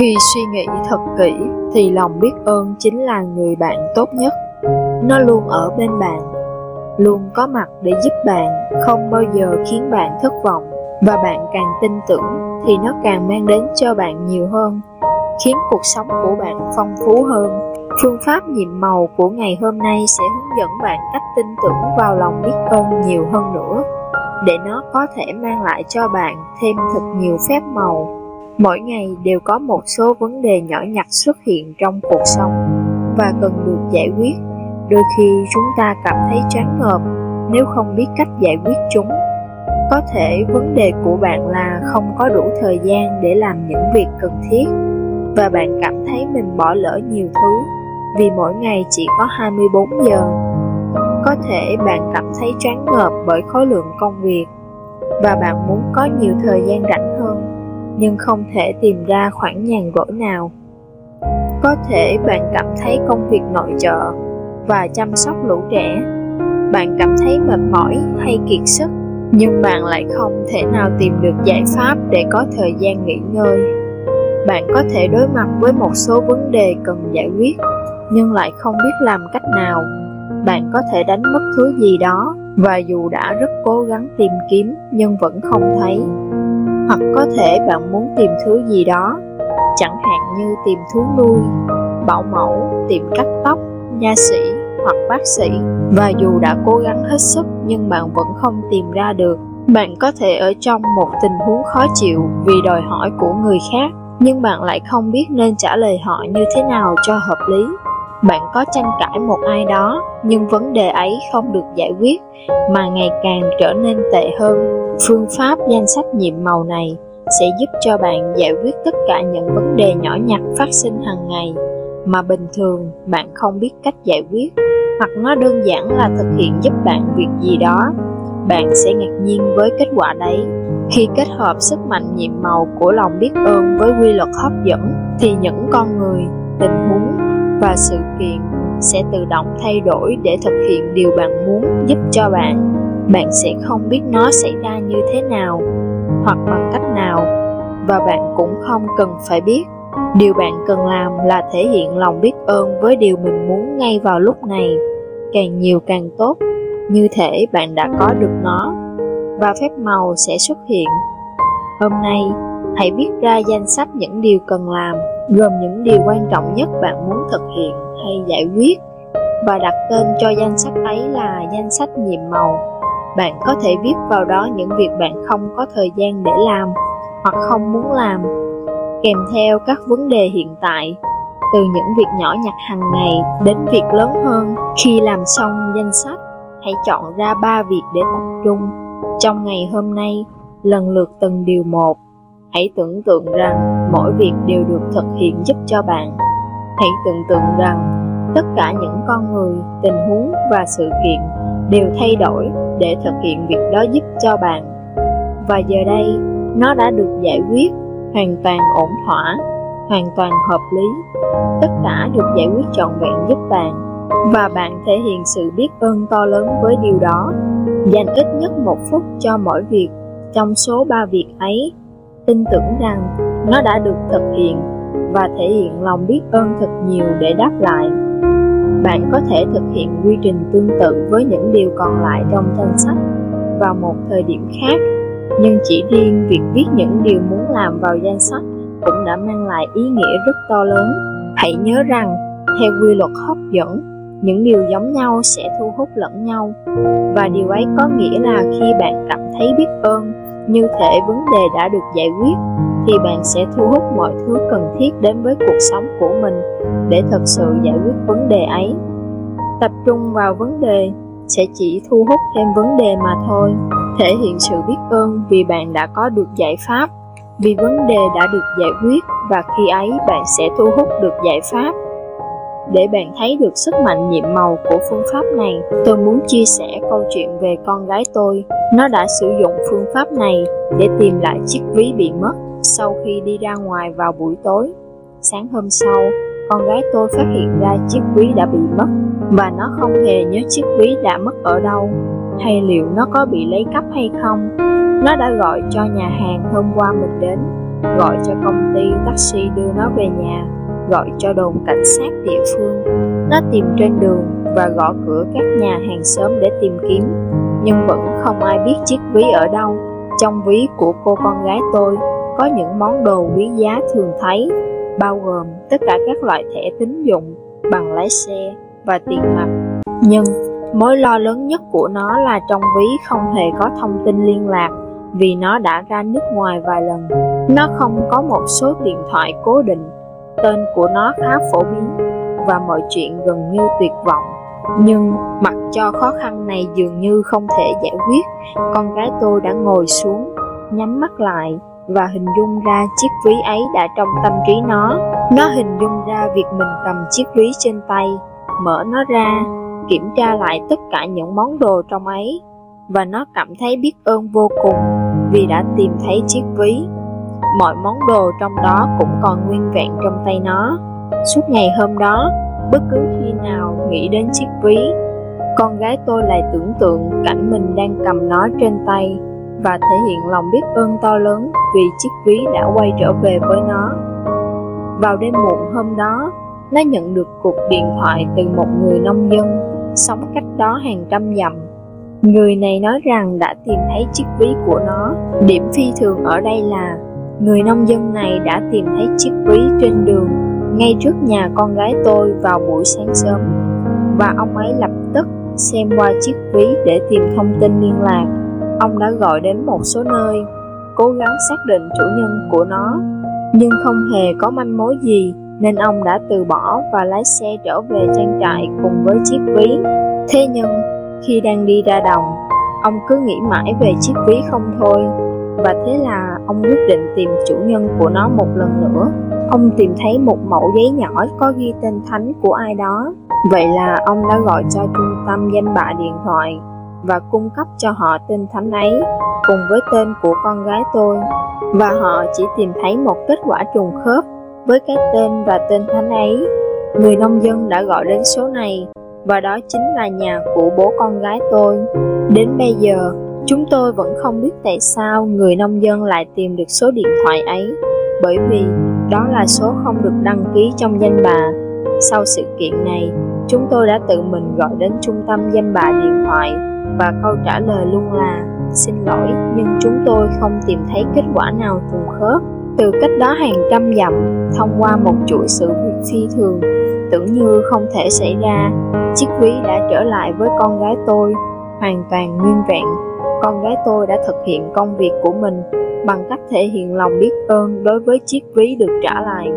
Khi suy nghĩ thật kỹ thì lòng biết ơn chính là người bạn tốt nhất. Nó luôn ở bên bạn, luôn có mặt để giúp bạn, không bao giờ khiến bạn thất vọng và bạn càng tin tưởng thì nó càng mang đến cho bạn nhiều hơn, khiến cuộc sống của bạn phong phú hơn. Phương pháp nhiệm màu của ngày hôm nay sẽ hướng dẫn bạn cách tin tưởng vào lòng biết ơn nhiều hơn nữa để nó có thể mang lại cho bạn thêm thật nhiều phép màu mỗi ngày đều có một số vấn đề nhỏ nhặt xuất hiện trong cuộc sống và cần được giải quyết. Đôi khi chúng ta cảm thấy chán ngợp nếu không biết cách giải quyết chúng. Có thể vấn đề của bạn là không có đủ thời gian để làm những việc cần thiết và bạn cảm thấy mình bỏ lỡ nhiều thứ vì mỗi ngày chỉ có 24 giờ. Có thể bạn cảm thấy chán ngợp bởi khối lượng công việc và bạn muốn có nhiều thời gian rảnh hơn nhưng không thể tìm ra khoảng nhàn rỗi nào. Có thể bạn cảm thấy công việc nội trợ và chăm sóc lũ trẻ. Bạn cảm thấy mệt mỏi hay kiệt sức, nhưng bạn lại không thể nào tìm được giải pháp để có thời gian nghỉ ngơi. Bạn có thể đối mặt với một số vấn đề cần giải quyết, nhưng lại không biết làm cách nào. Bạn có thể đánh mất thứ gì đó và dù đã rất cố gắng tìm kiếm nhưng vẫn không thấy hoặc có thể bạn muốn tìm thứ gì đó. Chẳng hạn như tìm thú nuôi, bảo mẫu, tìm cắt tóc, nha sĩ hoặc bác sĩ. Và dù đã cố gắng hết sức nhưng bạn vẫn không tìm ra được. Bạn có thể ở trong một tình huống khó chịu vì đòi hỏi của người khác, nhưng bạn lại không biết nên trả lời họ như thế nào cho hợp lý bạn có tranh cãi một ai đó, nhưng vấn đề ấy không được giải quyết, mà ngày càng trở nên tệ hơn. Phương pháp danh sách nhiệm màu này sẽ giúp cho bạn giải quyết tất cả những vấn đề nhỏ nhặt phát sinh hàng ngày, mà bình thường bạn không biết cách giải quyết, hoặc nó đơn giản là thực hiện giúp bạn việc gì đó. Bạn sẽ ngạc nhiên với kết quả đấy. Khi kết hợp sức mạnh nhiệm màu của lòng biết ơn với quy luật hấp dẫn, thì những con người, tình huống và sự sẽ tự động thay đổi để thực hiện điều bạn muốn giúp cho bạn. Bạn sẽ không biết nó xảy ra như thế nào hoặc bằng cách nào, và bạn cũng không cần phải biết. Điều bạn cần làm là thể hiện lòng biết ơn với điều mình muốn ngay vào lúc này. Càng nhiều càng tốt, như thể bạn đã có được nó, và phép màu sẽ xuất hiện. Hôm nay hãy viết ra danh sách những điều cần làm, gồm những điều quan trọng nhất bạn muốn thực hiện hay giải quyết. Và đặt tên cho danh sách ấy là danh sách nhiệm màu. Bạn có thể viết vào đó những việc bạn không có thời gian để làm hoặc không muốn làm, kèm theo các vấn đề hiện tại, từ những việc nhỏ nhặt hàng ngày đến việc lớn hơn. Khi làm xong danh sách, hãy chọn ra ba việc để tập trung. Trong ngày hôm nay, lần lượt từng điều một hãy tưởng tượng rằng mỗi việc đều được thực hiện giúp cho bạn. Hãy tưởng tượng rằng tất cả những con người, tình huống và sự kiện đều thay đổi để thực hiện việc đó giúp cho bạn. Và giờ đây, nó đã được giải quyết hoàn toàn ổn thỏa, hoàn toàn hợp lý. Tất cả được giải quyết trọn vẹn giúp bạn. Và bạn thể hiện sự biết ơn to lớn với điều đó. Dành ít nhất một phút cho mỗi việc, trong số ba việc ấy tin tưởng rằng nó đã được thực hiện và thể hiện lòng biết ơn thật nhiều để đáp lại. Bạn có thể thực hiện quy trình tương tự với những điều còn lại trong danh sách vào một thời điểm khác, nhưng chỉ riêng việc viết những điều muốn làm vào danh sách cũng đã mang lại ý nghĩa rất to lớn. Hãy nhớ rằng, theo quy luật hấp dẫn, những điều giống nhau sẽ thu hút lẫn nhau, và điều ấy có nghĩa là khi bạn cảm thấy biết ơn như thể vấn đề đã được giải quyết, thì bạn sẽ thu hút mọi thứ cần thiết đến với cuộc sống của mình để thật sự giải quyết vấn đề ấy. Tập trung vào vấn đề sẽ chỉ thu hút thêm vấn đề mà thôi. Thể hiện sự biết ơn vì bạn đã có được giải pháp, vì vấn đề đã được giải quyết và khi ấy bạn sẽ thu hút được giải pháp để bạn thấy được sức mạnh nhiệm màu của phương pháp này. Tôi muốn chia sẻ câu chuyện về con gái tôi. Nó đã sử dụng phương pháp này để tìm lại chiếc ví bị mất sau khi đi ra ngoài vào buổi tối. Sáng hôm sau con gái tôi phát hiện ra chiếc ví đã bị mất và nó không hề nhớ chiếc ví đã mất ở đâu. Hay liệu nó có bị lấy cắp hay không? Nó đã gọi cho nhà hàng hôm qua mình đến gọi cho công ty taxi đưa nó về nhà, gọi cho đồn cảnh sát địa phương. Nó tìm trên đường và gõ cửa các nhà hàng xóm để tìm kiếm, nhưng vẫn không ai biết chiếc ví ở đâu. Trong ví của cô con gái tôi có những món đồ quý giá thường thấy, bao gồm tất cả các loại thẻ tín dụng, bằng lái xe và tiền mặt. Nhưng mối lo lớn nhất của nó là trong ví không hề có thông tin liên lạc vì nó đã ra nước ngoài vài lần. Nó không có một số điện thoại cố định, tên của nó khá phổ biến và mọi chuyện gần như tuyệt vọng. Nhưng mặc cho khó khăn này dường như không thể giải quyết, con gái tôi đã ngồi xuống, nhắm mắt lại và hình dung ra chiếc ví ấy đã trong tâm trí nó. Nó hình dung ra việc mình cầm chiếc ví trên tay, mở nó ra, kiểm tra lại tất cả những món đồ trong ấy và nó cảm thấy biết ơn vô cùng vì đã tìm thấy chiếc ví. Mọi món đồ trong đó cũng còn nguyên vẹn trong tay nó. Suốt ngày hôm đó, bất cứ khi nào nghĩ đến chiếc ví, con gái tôi lại tưởng tượng cảnh mình đang cầm nó trên tay và thể hiện lòng biết ơn to lớn vì chiếc ví đã quay trở về với nó. Vào đêm muộn hôm đó, nó nhận được cuộc điện thoại từ một người nông dân sống cách đó hàng trăm dặm. Người này nói rằng đã tìm thấy chiếc ví của nó. Điểm phi thường ở đây là người nông dân này đã tìm thấy chiếc ví trên đường ngay trước nhà con gái tôi vào buổi sáng sớm. Và ông ấy lập tức xem qua chiếc ví để tìm thông tin liên lạc. Ông đã gọi đến một số nơi, cố gắng xác định chủ nhân của nó, nhưng không hề có manh mối gì nên ông đã từ bỏ và lái xe trở về trang trại cùng với chiếc ví. Thế nhưng, khi đang đi ra đồng, ông cứ nghĩ mãi về chiếc ví không thôi, và thế là ông quyết định tìm chủ nhân của nó một lần nữa. Ông tìm thấy một mẫu giấy nhỏ có ghi tên thánh của ai đó. Vậy là ông đã gọi cho trung tâm danh bạ điện thoại và cung cấp cho họ tên thánh ấy cùng với tên của con gái tôi và họ chỉ tìm thấy một kết quả trùng khớp với cái tên và tên thánh ấy. Người nông dân đã gọi đến số này và đó chính là nhà của bố con gái tôi. Đến bây giờ, chúng tôi vẫn không biết tại sao người nông dân lại tìm được số điện thoại ấy bởi vì đó là số không được đăng ký trong danh bạ. Sau sự kiện này, chúng tôi đã tự mình gọi đến trung tâm danh bạ điện thoại và câu trả lời luôn là xin lỗi nhưng chúng tôi không tìm thấy kết quả nào trùng khớp từ cách đó hàng trăm dặm thông qua một chuỗi sự việc phi thường tưởng như không thể xảy ra chiếc ví đã trở lại với con gái tôi hoàn toàn nguyên vẹn con gái tôi đã thực hiện công việc của mình bằng cách thể hiện lòng biết ơn đối với chiếc ví được trả lại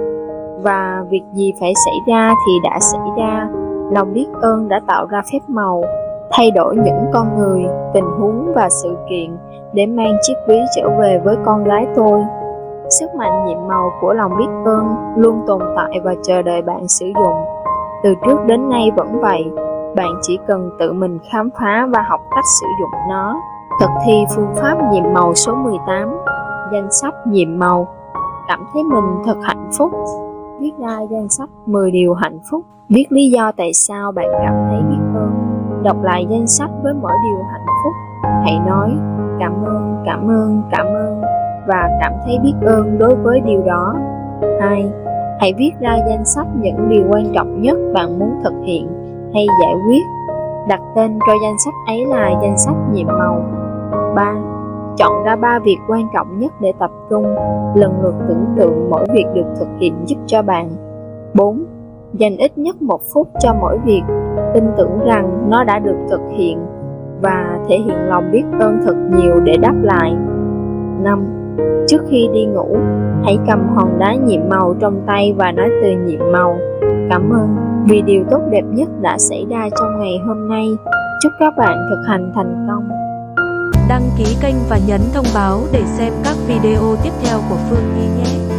và việc gì phải xảy ra thì đã xảy ra lòng biết ơn đã tạo ra phép màu thay đổi những con người, tình huống và sự kiện để mang chiếc ví trở về với con gái tôi. Sức mạnh nhiệm màu của lòng biết ơn luôn tồn tại và chờ đợi bạn sử dụng. Từ trước đến nay vẫn vậy, bạn chỉ cần tự mình khám phá và học cách sử dụng nó. Thực thi phương pháp nhiệm màu số 18, danh sách nhiệm màu. Cảm thấy mình thật hạnh phúc. Viết ra danh sách 10 điều hạnh phúc. Viết lý do tại sao bạn cảm thấy biết ơn đọc lại danh sách với mỗi điều hạnh phúc hãy nói cảm ơn cảm ơn cảm ơn và cảm thấy biết ơn đối với điều đó hai hãy viết ra danh sách những điều quan trọng nhất bạn muốn thực hiện hay giải quyết đặt tên cho danh sách ấy là danh sách nhiệm màu 3. Chọn ra ba việc quan trọng nhất để tập trung, lần lượt tưởng tượng mỗi việc được thực hiện giúp cho bạn. 4. Dành ít nhất một phút cho mỗi việc tin tưởng rằng nó đã được thực hiện và thể hiện lòng biết ơn thật nhiều để đáp lại. 5. Trước khi đi ngủ, hãy cầm hòn đá nhiệm màu trong tay và nói từ nhiệm màu. Cảm ơn vì điều tốt đẹp nhất đã xảy ra trong ngày hôm nay. Chúc các bạn thực hành thành công. Đăng ký kênh và nhấn thông báo để xem các video tiếp theo của Phương Nhi nhé.